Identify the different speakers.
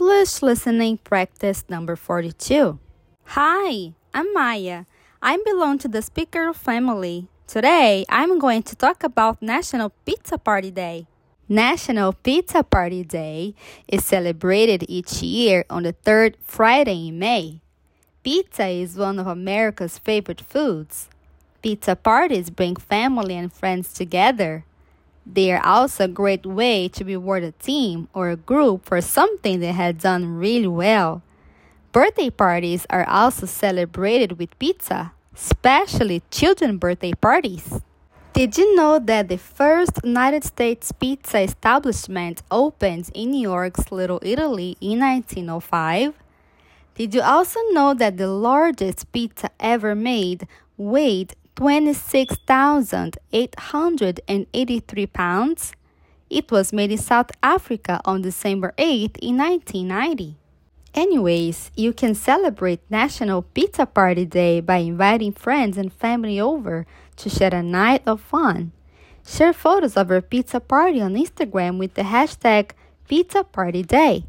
Speaker 1: English listening practice number 42. Hi, I'm Maya. I belong to the Speakaru family. Today, I'm going to talk about National Pizza Party Day. National Pizza Party Day is celebrated each year on the third Friday in May. Pizza is one of America's favorite foods. Pizza parties bring family and friends together. They are also a great way to reward a team or a group for something they had done really well. Birthday parties are also celebrated with pizza, especially children birthday parties. Did you know that the first United States pizza establishment opened in New York's Little Italy in 1905? Did you also know that the largest pizza ever made weighed 26,883 pounds. It was made in South Africa on December 8 in 1990. Anyways, you can celebrate National Pizza Party Day by inviting friends and family over to share a night of fun. Share photos of your pizza party on Instagram with the hashtag Pizza Party Day.